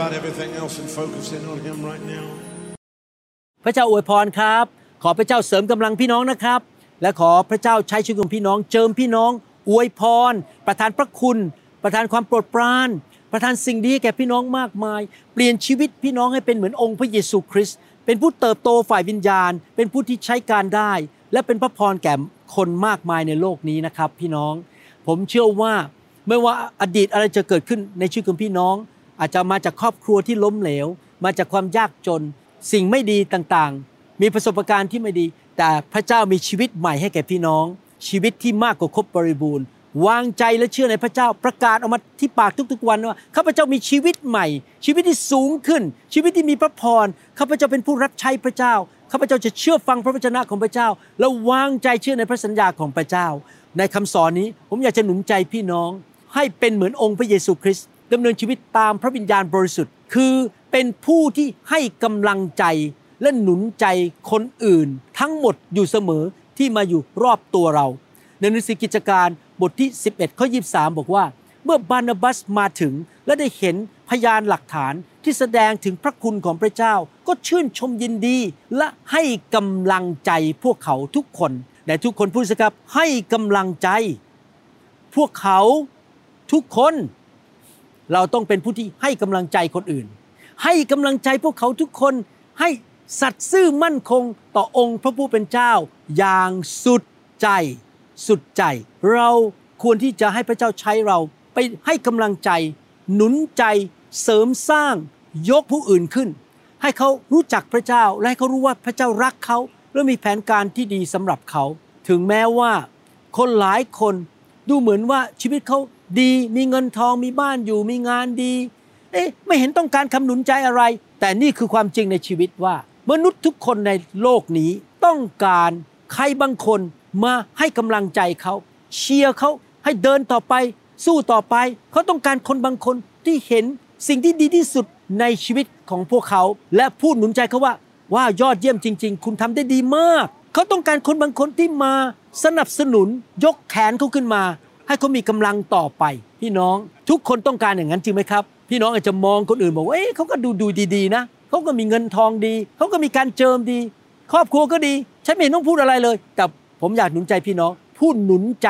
about everything else and focus in on Him right now. พระเจ้าอวยพรครับ ขอพระเจ้าเสริมกำลังพี่น้องนะครับ และขอพระเจ้าใช้ชีวิตของพี่น้อง เจิมพี่น้อง อวยพร ประทานพระคุณ ประทานความโปรดปราน ประทานสิ่งดีแก่พี่น้องมากมาย เปลี่ยนชีวิตพี่น้องให้เป็นเหมือนองค์พระเยซูคริสต์ เป็นผู้เติบโตฝ่ายวิญญาณ เป็นผู้ที่ใช้การได้ และเป็นพระพรแก่คนมากมายในโลกนี้นะครับ พี่น้อง ผมเชื่อว่าไม่ว่าอดีตอะไรจะเกิดขึ้นในชีวิตของพี่น้อง อาจจะมาจากครอบครัวที่ล้มเหลว มาจากความยากจน สิ่งไม่ดีต่างๆ มีประสบการณ์ที่ไม่ดี แต่พระเจ้ามีชีวิตใหม่ให้แก่พี่น้อง ชีวิตที่มากกว่าครบบริบูรณ์ วางใจและเชื่อในพระเจ้าประกาศออกมาที่ปากทุกๆวันว่าข้าพเจ้ามีชีวิตใหม่ ชีวิตที่สูงขึ้น ชีวิตที่มีพระพรข้าพเจ้าเป็นผู้รับใช้พระเจ้าข้าพเจ้าจะเชื่อฟังพระวจนะของพระเจ้า และวางใจเชื่อในพระสัญญาของพระเจ้า ในคำสอนนี้ผมอยากจะหนุนใจพี่น้อง ให้เป็นเหมือนองค์พระเยซูคริสต์ ดำเนินชีวิตตามพระวิญญาณบริสุทธิ์ คือเป็นผู้ที่ให้กำลังใจและหนุนใจคนอื่น ทั้งหมดอยู่เสมอที่มาอยู่รอบตัวเรา ในหนังสือกิจการบทที่ 11ข้อ23 บอกว่า เมื่อบานาบัสมาถึงและได้เห็นพยานหลักฐานที่แสดงถึงพระคุณของพระเจ้า ก็ชื่นชมยินดีและให้กำลังใจพวกเขาทุกคนแต่ทุกคนพูดสิครับให้กำลังใจ พวกเขาทุกคน เราต้องเป็นผู้ที่ให้กำลังใจคนอื่น ให้กำลังใจพวกเขาทุกคนให้สัตย์ซื่อมั่นคงต่อองค์พระผู้เป็นเจ้า อย่างสุดใจ สุดใจ เราควรที่จะให้พระเจ้าใช้เราไปให้กำลังใจ หนุนใจเสริมสร้างยกผู้อื่นขึ้น ให้เขารู้จักพระเจ้าและให้เขารู้ว่าพระเจ้ารักเขาและมีแผนการที่ดีสำหรับเขา ถึงแม้ว่า คนหลายคนดูเหมือนว่าชีวิตเขา ดี มีเงินทองมีบ้านอยู่มีงานดี เอ๊ะไม่เห็นต้องการคำหนุนใจอะไร แต่นี่คือความจริงในชีวิตว่า มนุษย์ทุกคนในโลกนี้ต้องการใครบางคนมาให้กำลังใจเขาเชียร์เขาให้เดินต่อไป สู้ต่อไป เขาต้องการคนบางคนที่เห็นสิ่งที่ดีที่สุดในชีวิตของพวกเขา และพูดหนุนใจเขาว่า ว่ายอดเยี่ยมจริง ๆ คุณทำได้ดีมาก เขาต้องการคนบางคนที่มาสนับสนุนยกแขนเขาขึ้นมา ให้เขามีกำลังต่อไป พี่น้องทุกคนต้องการอย่างนั้นจริงไหมครับ พี่น้องอาจจะมองคนอื่นบอกว่าเอ๊ะเขาก็ดูดูดีๆนะเขาก็มีเงินทองดีเขาก็มีการเจิมดี ครอบครัวก็ดีฉันไม่เห็นต้องพูดอะไรเลย แต่ผมอยากหนุนใจพี่น้องพูดหนุนใจ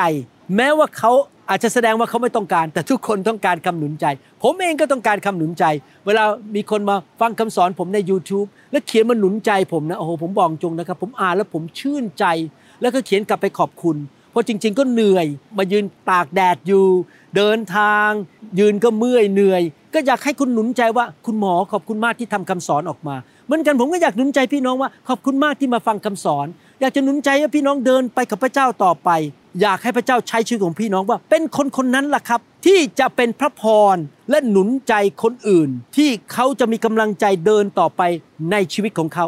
แม้ว่าเขาอาจจะแสดงว่าเขาไม่ต้องการ แต่ทุกคนต้องการคำหนุนใจ ผมเองก็ต้องการคำหนุนใจ เวลามีคนมาฟังคำสอนผมใน YouTube แล้วเขียนมาหนุนใจผมนะโอ้โหผมบอกจงนะครับ ผมอ่านแล้วผมชื่นใจ แล้วก็เขียนกลับไปขอบคุณ เพราะจริง ๆ ก็เหนื่อย มายืนตากแดดอยู่ เดินทาง ยืนก็เมื่อยเหนื่อย ก็อยากให้คุณหนุนใจว่าคุณหมอขอบคุณมากที่ทำคำสอนออกมา เหมือนกันผมก็อยากหนุนใจพี่น้องว่าขอบคุณมากที่มาฟังคำสอน อยากจะหนุนใจให้พี่น้องเดินไปกับพระเจ้าต่อไป อยากให้พระเจ้าใช้ชีวิตของพี่น้องว่า เป็นคนคนนั้นล่ะครับ ที่จะเป็นพระพรและหนุนใจคนอื่น ที่เขาจะมีกำลังใจเดินต่อไปในชีวิตของเขา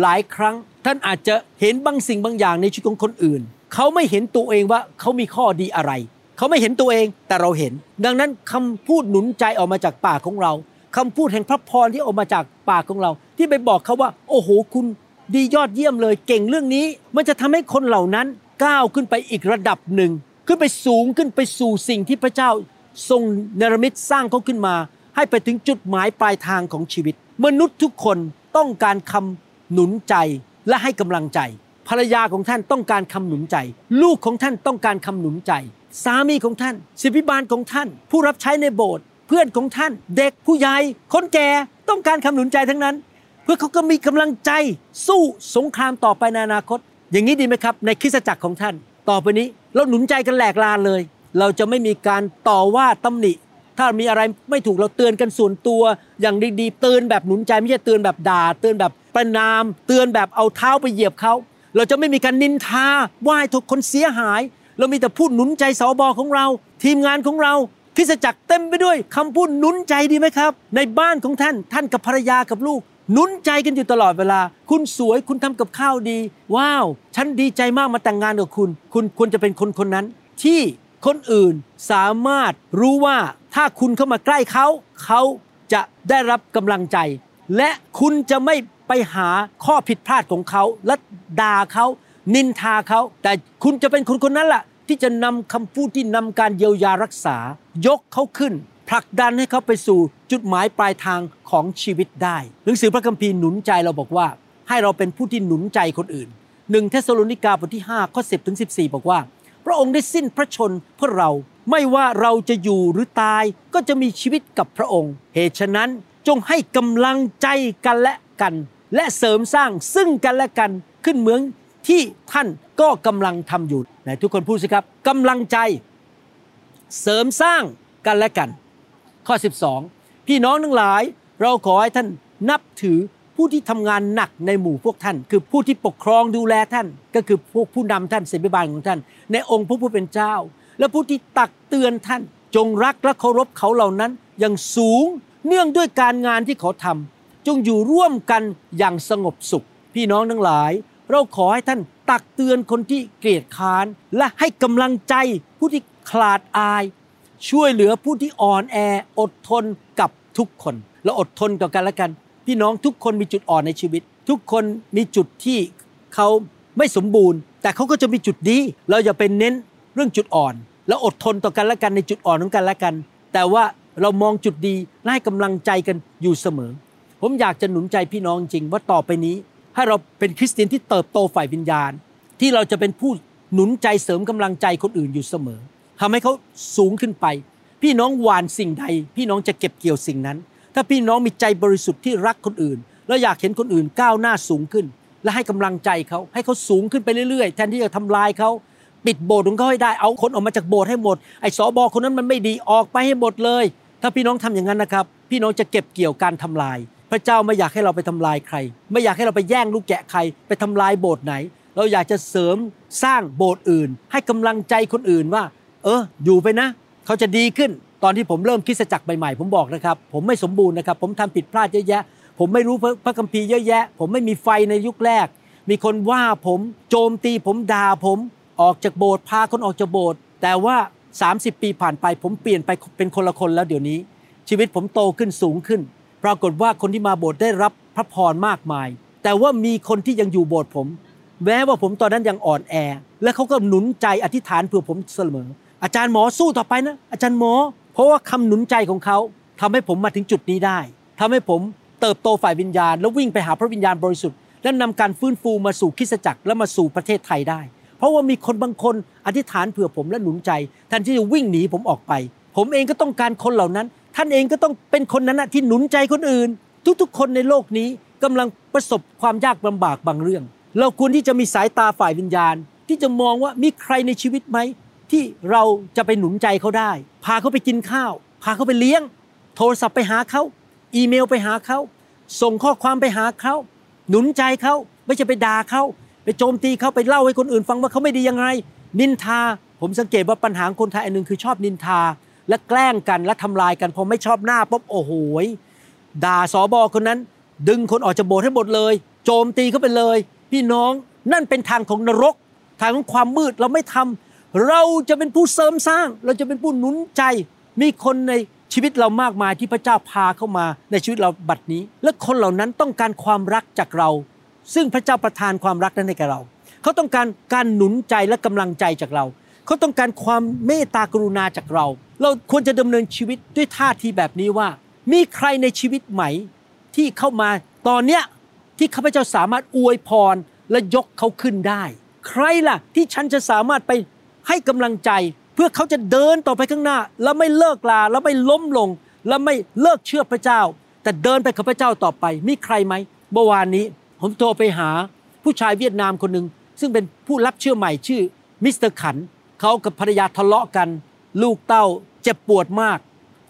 หลายครั้งท่านอาจจะเห็นบางสิ่งบางอย่างในชีวิตของคนอื่น เขาไม่เห็นตัวเองว่าเขามีข้อดีอะไร เขาไม่เห็นตัวเองแต่เราเห็น ดังนั้นคำพูดหนุนใจออกมาจากปากของเราคำพูดแห่งพระพรที่ออกมาจากปากของเรา ที่ไปบอกเขาว่า โอ้โหคุณดียอดเยี่ยมเลยเก่งเรื่องนี้ มันจะทำให้คนเหล่านั้นก้าวขึ้นไปอีกระดับหนึ่ง ขึ้นไปสูงขึ้นไปสู่สิ่งที่พระเจ้าทรงเนรมิตสร้างเขาขึ้นมา ให้ไปถึงจุดหมายปลายทางของชีวิต มนุษย์ทุกคนต้องการคำหนุนใจและให้กำลังใจ ภรรยาของท่านต้องการคำหนุนใจ ลูกของท่านต้องการคำหนุนใจ สามีของท่าน ศิบิบาลของท่าน ผู้รับใช้ในโบสถ์เพื่อนของท่าน เด็กผู้ใหญ่คนแก่ต้องการคำหนุนใจทั้งนั้น เพื่อเขาก็มีกำลังใจสู้สงครามต่อไปในอนาคต อย่างนี้ดีไหมครับ ในคริสตจักรของท่าน ต่อไปนี้เราหนุนใจกันแหลกลานเลย เราจะไม่มีการต่อว่าตำหนิ ถ้ามีอะไรไม่ถูกเราเตือนกันส่วนตัว อย่างดีๆเตือนแบบหนุนใจไม่ใช่เตือนแบบด่า เตือนแบบประนาม เตือนแบบเอาเท้าไปเหยียบเขา เราจะไม่มีการนินทาว่าให้ทุกคนเสียหาย เรามีแต่พูดหนุนใจสอบอของเรา ทีมงานของเราคริสจักรเต็มไปด้วยคำพูดหนุนใจดีไหมครับ ในบ้านของท่านท่านกับภรรยากับลูกหนุนใจกันอยู่ตลอดเวลา คุณสวยคุณทำกับข้าวดี ว้าว ฉันดีใจมากมาแต่งงานกับคุณ คุณควรจะเป็นคนคนนั้น ที่คนอื่นสามารถรู้ว่าถ้าคุณเข้ามาใกล้เขา เขาจะได้รับกำลังใจ และคุณจะไม่ ไปหาข้อผิดพลาดของเขาและด่าเขานินทาเขา แต่คุณจะเป็นคนคนนั้นแหละที่จะนำคำพูดที่นำการเยียวยารักษา ยกเขาขึ้นผลักดันให้เขาไปสู่จุดหมายปลายทางของชีวิตได้ หนังสือพระคัมภีร์หนุนใจเราบอกว่า ให้เราเป็นผู้ที่หนุนใจคนอื่นหนึ่งเทสโลนิกาบทที่5ข้อ10ถึง14 บอกว่า พระองค์ได้สิ้นพระชนเพื่อเราไม่ว่าเราจะอยู่หรือตายก็จะมีชีวิตกับพระองค์ เหตุฉะนั้นจงให้กำลังใจกันและกัน และเสริมสร้างซึ่งกันและกันขึ้นเหมือนที่ท่านก็กำลังทำอยู่ไหนทุกคนพูดสิครับกำลังใจ เสริมสร้างกันและกัน ข้อ 12 พี่น้องทั้งหลาย เราขอให้ท่านนับถือผู้ที่ทำงานหนักในหมู่พวกท่าน คือผู้ที่ปกครองดูแลท่าน ก็คือพวกผู้นำท่านเสบิบาลของท่าน ในองค์พระผู้เป็นเจ้า และผู้ที่ตักเตือนท่าน จงรักและเคารพเขาเหล่านั้น อย่างสูงเนื่องด้วยการงานที่เขาทำ จงอยู่ร่วมกันอย่างสงบสุข พี่น้องทั้งหลาย เราขอให้ท่านตักเตือนคนที่เกลียดค้านและให้กำลังใจผู้ที่ขลาดอาย ช่วยเหลือผู้ที่อ่อนแออดทนกับทุกคน และอดทนกับกันและกัน พี่น้องทุกคนมีจุดอ่อนในชีวิต ทุกคนมีจุดที่เขาไม่สมบูรณ์ แต่เขาก็จะมีจุดดี เราอย่าไปเน้นเรื่องจุดอ่อน แล้วอดทนต่อกันและกันในจุดอ่อนของกันและกัน แต่ว่าเรามองจุดดีและให้กำลังใจกันอยู่เสมอ ผมอยากจะหนุนใจพี่น้องจริงว่าต่อไปนี้ ให้เราเป็นคริสเตียนที่เติบโตฝ่ายวิญญาณ ที่เราจะเป็นผู้หนุนใจเสริมกำลังใจคนอื่นอยู่เสมอทำให้เขาสูงขึ้นไป พี่น้องหวานสิ่งใด พี่น้องจะเก็บเกี่ยวสิ่งนั้น ถ้าพี่น้องมีใจบริสุทธิ์ที่รักคนอื่น แล้วอยากเห็นคนอื่นก้าวหน้าสูงขึ้น และให้กำลังใจเขาให้เขาสูงขึ้นไปเรื่อยๆ แทนที่จะทำลายเขาปิดโบสถ์ของเขาให้ได้เอาคนออกมาจากโบสถ์ให้หมดไอ้สอบอคนนั้นมันไม่ดีออกไปให้หมดเลย ถ้าพี่น้องทำอย่างนั้นนะครับ พี่น้องจะเก็บเกี่ยวการทำลาย พระเจ้าไม่อยากให้เราไปทำลายใคร ไม่อยากให้เราไปแย่งลูกแกะใคร ไปทำลายโบสถ์ไหน เราอยากจะเสริมสร้างโบสถ์อื่น ให้กำลังใจคนอื่นว่า เออ อยู่ไปนะ เขาจะดีขึ้น ตอนที่ผมเริ่มคริสจักรใหม่ๆ ผมบอกนะครับ ผมไม่สมบูรณ์นะครับ ผมทำผิดพลาดเยอะแยะ ผมไม่รู้พระพระคัมภีร์เยอะแยะ ผมไม่มีไฟในยุคแรก มีคนว่าผมโจมตีผมด่าผมออกจากโบสถ์พาคนออกจากโบสถ์แต่ว่า 30 ปีผ่านไป ผมเปลี่ยนไปเป็นคนละคนแล้วเดี๋ยวนี้ ชีวิตผมโตขึ้นสูงขึ้น ปรากฏว่าคนที่มาโบสถ์ได้รับพระพรมากมาย แต่ว่ามีคนที่ยังอยู่โบสถ์ผม แม้ว่าผมตอนนั้นยังอ่อนแอ และเขาก็หนุนใจอธิษฐานเพื่อผมเสมอ อาจารย์หมอสู้ต่อไปนะ อาจารย์หมอ เพราะว่าคำหนุนใจของเขาทำให้ผมมาถึงจุดนี้ได้ทำให้ผมเติบโตฝ่ายวิญญาณ แล้ววิ่งไปหาพระวิญญาณบริสุทธิ์และนำการฟื้นฟูมาสู่คริสตจักรและมาสู่ประเทศไทยได้ เพราะว่ามีคนบางคนอธิษฐานเผื่อผมและหนุนใจแทนที่จะวิ่งหนีผมออกไป ผมเองก็ต้องการคนเหล่านั้น ท่านเองก็ต้องเป็นคนนั้นนะที่หนุนใจคนอื่น ทุกๆ คนในโลกนี้กำลังประสบความยากลำบากบางเรื่อง เราควรที่จะมีสายตาฝ่ายวิญญาณ ที่จะมองว่ามีใครในชีวิตไหม ที่เราจะไปหนุนใจเขาได้ พาเขาไปกินข้าว พาเขาไปเลี้ยง โทรศัพท์ไปหาเขา อีเมลไปหาเขา ส่งข้อความไปหาเขา หนุนใจเขาไม่ใช่ไปด่าเขาไปโจมตีเขาไปเล่าให้คนอื่นฟังว่าเขาไม่ดียังไงนินทา ผมสังเกตว่าปัญหาคนไทยอันหนึ่งคือชอบนินทา และแกล้งกันและทำลายกันพอไม่ชอบหน้าปุ๊บโอ้โหด่าสอบอคนนั้น ดึงคนออกจากโบสถ์ให้หมดเลย โจมตีเขาไปเลย พี่น้องนั่นเป็นทางของนรก ทางของความมืดเราไม่ทำเราจะเป็นผู้เสริมสร้าง เราจะเป็นผู้หนุนใจ มีคนในชีวิตเรามากมายที่พระเจ้าพาเข้ามาในชีวิตเราบัดนี้ และคนเหล่านั้นต้องการความรักจากเรา ซึ่งพระเจ้าประทานความรักนั้นให้แก่เรา เขาต้องการการหนุนใจและกำลังใจจากเรา เขาต้องการความเมตตากรุณาจากเรา เราควรจะดำเนินชีวิตด้วยท่าทีแบบนี้ว่า มีใครในชีวิตไหมที่เข้ามาตอนเนี้ยที่ข้าพเจ้าสามารถอวยพรและยกเขาขึ้นได้ ใครล่ะที่ฉันจะสามารถไปให้กำลังใจ เพื่อเขาจะเดินต่อไปข้างหน้า แล้วไม่เลิกลาแล้วไม่ล้มลง แล้วไม่เลิกเชื่อพระเจ้า แต่เดินไปกับพระเจ้าต่อไป มีใครไหมเมื่อวานนี้ ผมโทรไปหาผู้ชายเวียดนามคนหนึ่งซึ่งเป็นผู้รับเชื่อใหม่ชื่อมิสเตอร์ขันเขากับภรรยาทะเลาะกัน ลูกเต้า เจ็บปวดมาก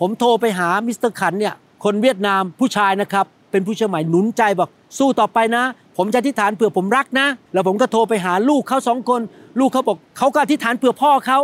ผมโทรไปหามิสเตอร์ขันเนี่ยคนเวียดนามผู้ชายนะครับ เป็นผู้เชื่อใหม่หนุนใจบอกสู้ต่อไปนะ ผมจะอธิษฐานเผื่อผมรักนะ แล้วผมก็โทรไปหาลูกเขาสองคน ลูกเขาบอกเขาก็อธิษฐานเผื่อพ่อเขา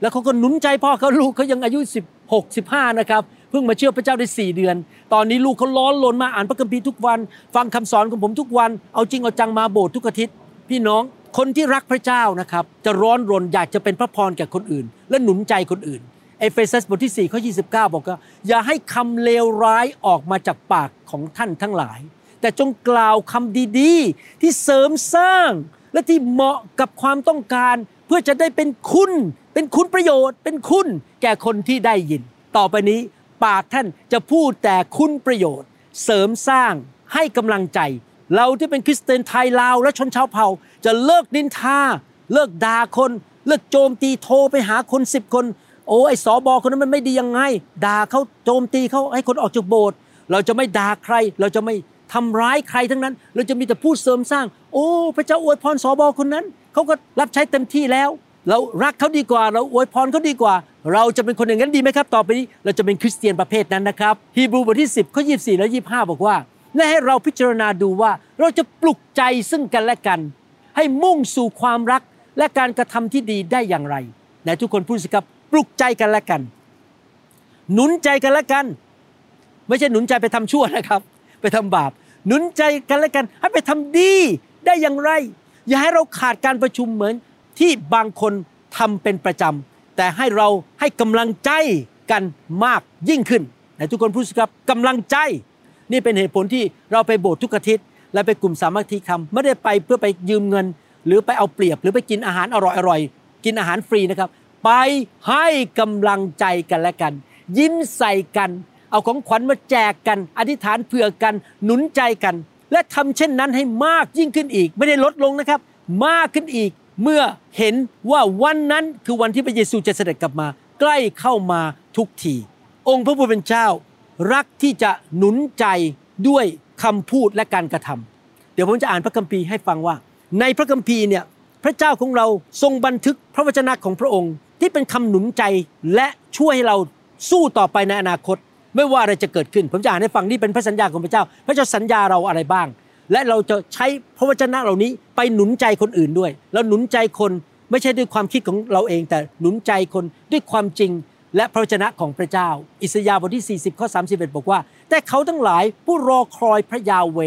แล้วเขาก็หนุนใจพ่อเขาลูกเขายังอายุ 16 15 นะครับเพิ่งมาเชื่อพระเจ้าได้ 4 เดือน ตอนนี้ลูกเขาร้อนรนมาอ่านพระคัมภีร์ทุกวัน ฟังคำสอนของผมทุกวัน เอาจริงเอาจังมาโบสถ์ทุกอาทิตย์ พี่น้องคนที่รักพระเจ้านะครับ จะร้อนรนอยากจะเป็นพระพรแก่คนอื่น และหนุนใจคนอื่น เอเฟซัสบทที่4ข้อ29 บอกว่า อย่าให้คำเลวร้ายออกมาจากปากของท่านทั้งหลาย แต่จงกล่าวคำดีๆ ที่เสริมสร้างและที่เหมาะกับความต้องการ เพื่อจะได้เป็นคุณ เป็นคุณประโยชน์ เป็นคุณแก่คนที่ได้ยิน ต่อไปนี้ปากท่านจะพูดแต่คุณประโยชน์ เสริมสร้างให้กำลังใจ เราที่เป็นคริสเตียนไทยลาวและชนชาวเผ่า จะเลิกนินทา เลิกด่าคน เลิกโจมตีโทรไปหาคนสิบคน โอ้ไอ้สอบอคนนั้นมันไม่ดียังไง ด่าเขาโจมตีเขาให้คนออกจากโบสถ์เราจะไม่ด่าใคร เราจะไม่ทำร้ายใครทั้งนั้น เราจะมีแต่พูดเสริมสร้าง โอ้ พระเจ้าอวยพรสอบอคนนั้นเขาก็รับใช้เต็มที่แล้ว เรารักเขาดีกว่า เราอวยพรเขาดีกว่า เราจะเป็นคนอย่างนั้นดีไหมครับ ต่อไปนี้เราจะเป็นคริสเตียนประเภทนั้นนะครับฮีบรูบทที่ 10ข้อ24 และ 25 บอกว่า และให้เราพิจารณาดูว่า เราจะปลุกใจซึ่งกันและกัน ให้มุ่งสู่ความรักและการกระทำที่ดีได้อย่างไรไหนทุกคนพูดสิครับ ปลุกใจกันและกัน หนุนใจกันและกัน ไม่ใช่หนุนใจไปทำชั่วนะครับ ไปทำบาป หนุนใจกันและกันให้ไปทำดีได้อย่างไร อย่าให้เราขาดการประชุมเหมือนที่บางคนทำเป็นประจำแต่ให้เราให้กำลังใจกันมากยิ่งขึ้นไหนทุกคนพูดสิครับกำลังใจ นี่เป็นเหตุผลที่เราไปโบสถ์ทุกอาทิตย์และไปกลุ่มสามัคคีธรรมไม่ได้ไปเพื่อไปยืมเงิน หรือไปเอาเปรียบหรือไปกินอาหารอร่อยๆกินอาหารฟรีนะครับ ไปให้กำลังใจกันและกัน ยิ้มใส่กัน เอาของขวัญมาแจกกัน อธิษฐานเผื่อกัน หนุนใจกัน และทำเช่นนั้นให้มากยิ่งขึ้นอีก ไม่ได้ลดลงนะครับ มากขึ้นอีกเมื่อเห็นว่าวันนั้นคือวันที่พระเยซูจะเสด็จกลับมา ใกล้เข้ามาทุกที องค์พระผู้เป็นเจ้า รักที่จะหนุนใจด้วยคำพูดและการกระทำเดี๋ยวผมจะอ่านพระคัมภีร์ให้ฟังว่า ในพระคัมภีร์เนี่ยพระเจ้าของเราทรงบันทึกพระวจนะของพระองค์ ที่เป็นคำหนุนใจและช่วยให้เราสู้ต่อไปในอนาคต ไม่ว่าอะไรจะเกิดขึ้น ผมจะอ่านให้ฟังนี่เป็นพระสัญญาของพระเจ้า พระเจ้าสัญญาเราอะไรบ้าง และเราจะใช้พระวจนะเหล่านี้ไปหนุนใจคนอื่นด้วยแล้วหนุนใจคนไม่ใช่ด้วยความคิดของเราเอง แต่หนุนใจคนด้วยความจริงและพระวจนะของพระเจ้า อิสยาห์บทที่ 40 ข้อ 31 บอกว่า แต่เขาทั้งหลายผู้รอคอยพระยาเว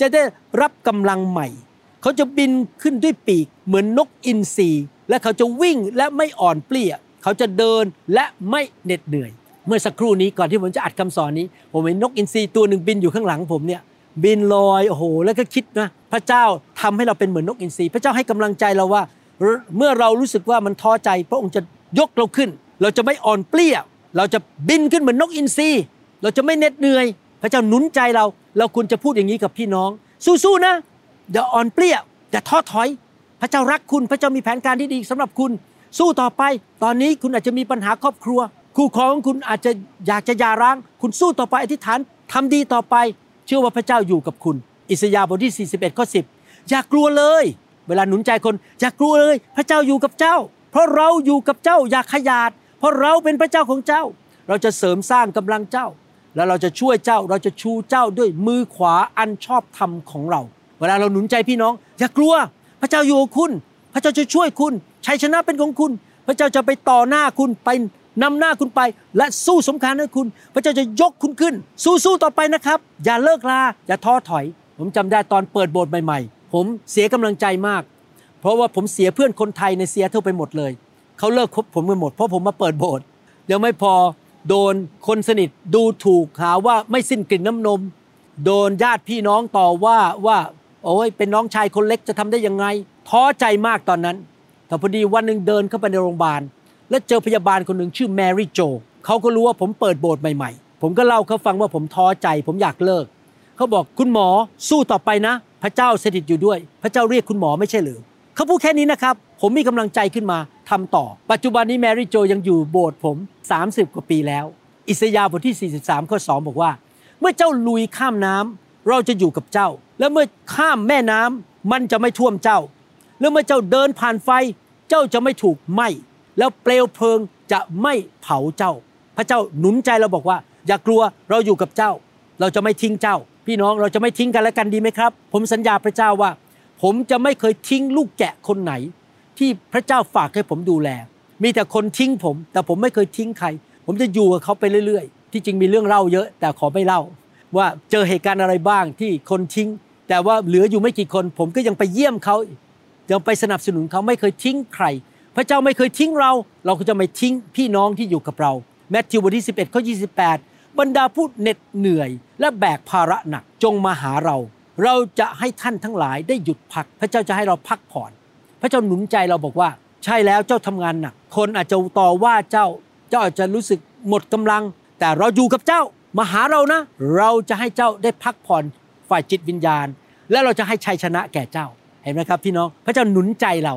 จะได้รับกำลังใหม่ เขาจะบินขึ้นด้วยปีกเหมือนนกอินทรีและเขาจะวิ่งและไม่อ่อนเปลี้ย เขาจะเดินและไม่เหน็ดเหนื่อย เมื่อสักครู่นี้ก่อนที่ผมจะอัดคำสอนนี้ ผมเห็นนกอินทรีตัวหนึ่งบินอยู่ข้างหลังผมเนี่ยบินลอยโอ้โหแล้วก็คิดนะพระเจ้าทำให้เราเป็นเหมือนนกอินทรีพระเจ้าให้กำลังใจเราว่า เมื่อเรารู้สึกว่ามันท้อใจ พระองค์จะยกเราขึ้น เราจะไม่อ่อนเปลี้ย เราจะบินขึ้นเหมือนนกอินทรีเราจะไม่เหน็ดเหนื่อย พระเจ้าหนุนใจเรา เราควรจะพูดอย่างนี้กับพี่น้อง สู้ๆนะ อย่าอ่อนเปลี้ยอย่าท้อถอย พระเจ้ารักคุณ พระเจ้ามีแผนการที่ดีสำหรับคุณ สู้ต่อไป ตอนนี้คุณอาจจะมีปัญหาครอบครัว คู่ครองของคุณอาจจะอยากจะหย่าร้าง คุณสู้ต่อไปอธิษฐานทำดีต่อไป เชื่อว่าพระเจ้าอยู่กับคุณ อิสยาห์บทที่ 41ข้อ10 อย่ากลัวเลย เวลาหนุนใจคน อย่ากลัวเลย พระเจ้าอยู่กับเจ้า เพราะเราอยู่กับเจ้าอย่าขยาด เพราะเราเป็นพระเจ้าของเจ้า เราจะเสริมสร้างกำลังเจ้า แล้วเราจะช่วยเจ้าเราจะชูเจ้าด้วยมือขวาอันชอบธรรมของเรา เวลาเราหนุนใจพี่น้อง อย่ากลัว พระเจ้าอยู่กับคุณ พระเจ้าจะช่วยคุณชัยชนะเป็นของคุณ พระเจ้าจะไปต่อหน้าคุณไปนำหน้าคุณไป และสู้สงคามให้คุณ พระเจ้าจะยกคุณขึ้น สู้ๆต่อไปนะครับ อย่าเลิกลาอย่าท้อถอย ผมจำได้ตอนเปิดโบสถ์ใหม่ๆ ผมเสียกำลังใจมาก เพราะว่าผมเสียเพื่อนคนไทยในเซียเท่าไปหมดเลยเขาเลิกคบผมไปหมดเพราะผมมาเปิดโบสถ์ยังไม่พอโดนคนสนิทดูถูกหาว่าไม่สิ้นกลิ่นน้ำนม โดนญาติพี่น้องต่อว่าว่า โอ้ยเป็นน้องชายคนเล็กจะทำได้ยังไง ท้อใจมากตอนนั้น แต่พอดีวันหนึ่งเดินเข้าไปในโรงพยาบาล แล้วเจอพยาบาลคนหนึ่งชื่อแมรี่โจเขาก็รู้ว่าผมเปิดโบสถ์ใหม่ๆ ผมก็เล่าเขาฟังว่าผมท้อใจ ผมอยากเลิก เขาบอกคุณหมอสู้ต่อไปนะ พระเจ้าสถิตอยู่ด้วย พระเจ้าเรียกคุณหมอไม่ใช่หรือเขาพูดแค่นี้นะครับ ผมมีกำลังใจขึ้นมาทำต่อ ปัจจุบันนี้แมรี่โจยังอยู่โบสถ์ผม 30 กว่าปีแล้ว อิสยาห์บทที่ 43 ข้อ 2 บอกว่า เมื่อเจ้าลุยข้ามน้ำ เราจะอยู่กับเจ้า และเมื่อข้ามแม่น้ำมันจะไม่ท่วมเจ้า และเมื่อเจ้าเดินผ่านไฟ เจ้าจะไม่ถูกไหม้แล้วเปลวเพลิงจะไม่เผาเจ้า พระเจ้าหนุนใจเราบอกว่า อย่ากลัวเราอยู่กับเจ้า เราจะไม่ทิ้งเจ้า พี่น้องเราจะไม่ทิ้งกันและกันดีไหมครับ ผมสัญญาพระเจ้าว่า ผมจะไม่เคยทิ้งลูกแกะคนไหน ที่พระเจ้าฝากให้ผมดูแล มีแต่คนทิ้งผม แต่ผมไม่เคยทิ้งใคร ผมจะอยู่กับเขาไปเรื่อยๆ ที่จริงมีเรื่องเล่าเยอะ แต่ขอไม่เล่า ว่าเจอเหตุการณ์อะไรบ้างที่คนทิ้ง แต่ว่าเหลืออยู่ไม่กี่คน ผมก็ยังไปเยี่ยมเขายังไปสนับสนุนเขาไม่เคยทิ้งใคร พระเจ้าไม่เคยทิ้งเรา เราก็จะไม่ทิ้งพี่น้องที่อยู่กับเราแมทธิวบทที่ 11ข้อ28 บรรดาผู้เหน็ดเหนื่อย และแบกภาระหนักจงมาหาเรา เราจะให้ท่านทั้งหลายได้หยุดพัก พระเจ้าจะให้เราพักผ่อน พระเจ้าหนุนใจเราบอกว่า ใช่แล้วเจ้าทำงานหนัก คนอาจจะต่อว่าเจ้า เจ้าอาจจะรู้สึกหมดกำลัง แต่เราอยู่กับเจ้า มาหาเรานะ เราจะให้เจ้าได้พักผ่อนฝ่ายจิตวิญญาณ และเราจะให้ชัยชนะแก่เจ้าเห็นไหมครับพี่น้องพระเจ้าหนุนใจเรา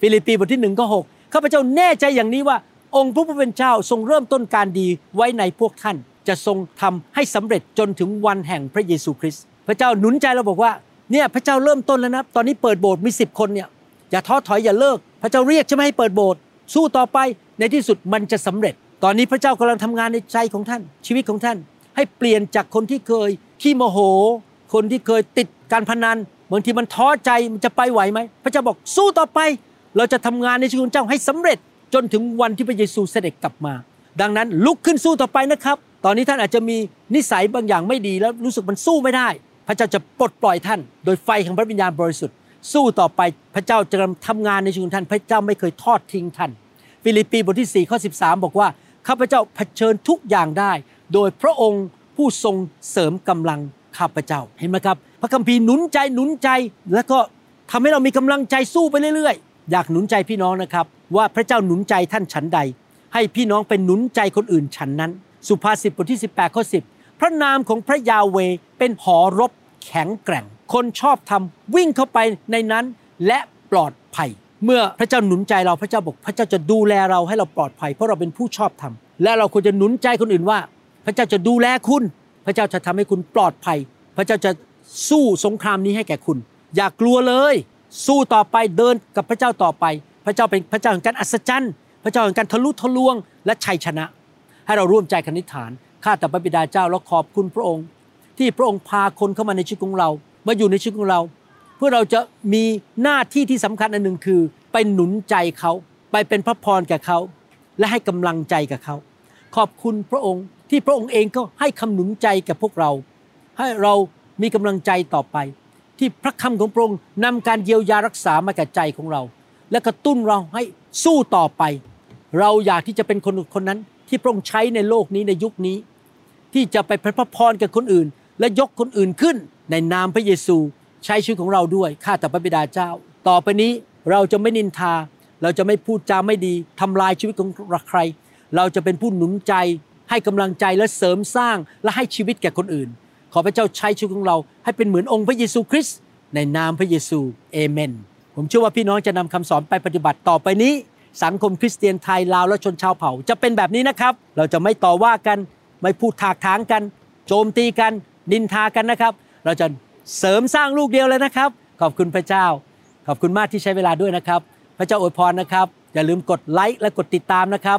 ฟิลิปปีบทที่หนึ่งก็หกข้าพเจ้าแน่ใจอย่างนี้ว่า องค์พระผู้เป็นเจ้าทรงเริ่มต้นการดีไว้ในพวกท่าน จะทรงทำให้สำเร็จจนถึงวันแห่งพระเยซูคริสต์พระเจ้าหนุนใจเราบอกว่าเนี่ยพระเจ้าเริ่มต้นแล้วนะตอนนี้เปิดโบสถ์มีสิบคนเนี่ยอย่าท้อถอยอย่าเลิก พระเจ้าเรียกใช่ไหมให้เปิดโบสถ์สู้ต่อไปในที่สุดมันจะสำเร็จ ตอนนี้พระเจ้ากำลังทำงานในใจของท่านชีวิตของท่าน ให้เปลี่ยนจากคนที่เคยขี้โมโห คนที่เคยติดการพนันบางทีมันท้อใจมันจะไปไหวไหมพระเจ้าบอกสู้ต่อไป เราจะทำงานในชีวิตของเจ้าให้สำเร็จจนถึงวันที่พระเยซูเสด็จกลับมา ดังนั้นลุกขึ้นสู้ต่อไปนะครับ ตอนนี้ท่านอาจจะมีนิสัยบางอย่างไม่ดีแล้วรู้สึกมันสู้ไม่ได้ พระเจ้าจะปลดปล่อยท่าน โดยไฟของพระวิญญาณบริสุทธิ์ สู้ต่อไปพระเจ้าจะทำงานในชีวิตของท่าน พระเจ้าไม่เคยทอดทิ้งท่าน ฟิลิปปีบทที่4ข้อ13 บอกว่าข้าพเจ้าเผชิญทุกอย่างได้ โดยพระองค์ผู้ทรงเสริมกำลังข้าพเจ้าเห็นไหมครับ พระคัมภีร์หนุนใจหนุนใจ แล้วก็ทำให้เรามีกำลังใจสู้ไปเรื่อยๆ อยากหนุนใจพี่น้องนะครับ ว่าพระเจ้าหนุนใจท่านฉันใด ให้พี่น้องเป็นหนุนใจคนอื่นฉันนั้น สุภาษิตบทที่ 18ข้อ10 พระนามของพระยาห์เวห์เป็นหอรบแข็งแกร่ง คนชอบทำวิ่งเข้าไปในนั้นและปลอดภัย เมื่อพระเจ้าหนุนใจเราพระเจ้าบอก พระเจ้าจะดูแลเราให้เราปลอดภัยเพราะเราเป็นผู้ชอบทำและเราควรจะหนุนใจคนอื่นว่า พระเจ้าจะดูแลคุณ พระเจ้าจะทำให้คุณปลอดภัย พระเจ้าจะสู้สงครามนี้ให้แก่คุณ อย่ากลัวเลย สู้ต่อไปเดินกับพระเจ้าต่อไป พระเจ้าเป็นพระเจ้าแห่งการอัศจรรย์ พระเจ้าแห่งการทะลุทะลวง และชัยชนะ ให้เราร่วมใจกันนิษฐานข้าแต่พระบิดาเจ้าแล้วขอบคุณพระองค์ ที่พระองค์พาคนเข้ามาในชีวิตของเรา มาอยู่ในชีวิตของเรา เพื่อเราจะมีหน้าที่ที่สำคัญอันหนึ่งคือ ไปหนุนใจเขา ไปเป็นพระพรแก่เขา และให้กำลังใจกับเขา ขอบคุณพระองค์ ที่พระองค์เองก็ให้คำหนุนใจแก่พวกเรา ให้เรามีกำลังใจต่อไป ที่พระคำของพระองค์นำการเยียวยารักษามาแก่ใจของเรา และกระตุ้นเราให้สู้ต่อไป เราอยากที่จะเป็นคนคนนั้น ที่พระองค์ใช้ในโลกนี้ในยุคนี้ ที่จะไปเป็นพระพรกับคนอื่น และยกคนอื่นขึ้น ในนามพระเยซูใช้ชีวิตของเราด้วยข้าแต่พระบิดาเจ้า ต่อไปนี้เราจะไม่นินทา เราจะไม่พูดจาไม่ดีทำลายชีวิตของใคร เราจะเป็นผู้หนุนใจ ให้กำลังใจและเสริมสร้างและให้ชีวิตแก่คนอื่น ขอพระเจ้าใช้ชีวิตของเรา ให้เป็นเหมือนองค์พระเยซูคริสต์ในนามพระเยซูเอเมน ผมเชื่อว่าพี่น้องจะนำคำสอนไปปฏิบัติต่อไปนี้ สังคมคริสเตียนไทยลาวและชนชาวเผ่าจะเป็นแบบนี้นะครับ เราจะไม่ต่อว่ากัน ไม่พูดถากถางกัน โจมตีกัน นินทากันนะครับ เราจะเสริมสร้างลูกเดียวเลยนะครับ ขอบคุณพระเจ้า ขอบคุณมากที่ใช้เวลาด้วยนะครับ พระเจ้าอวยพรนะครับอย่าลืมกดไลค์และกดติดตามนะครับ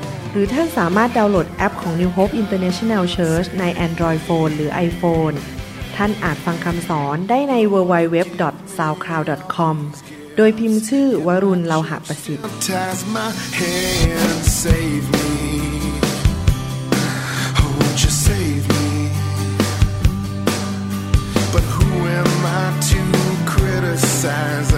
หรือท่านสามารถดาวน์โหลดแอปของ New Hope International Church ใน Android Phone หรือ iPhone ท่านอาจฟังคำสอนได้ใน www.soundcloud.com โดยพิมพ์ชื่อวรุณเลาหะประสิทธิ์ Ties my hand, save me. Oh, won't you save me? But who am I to criticize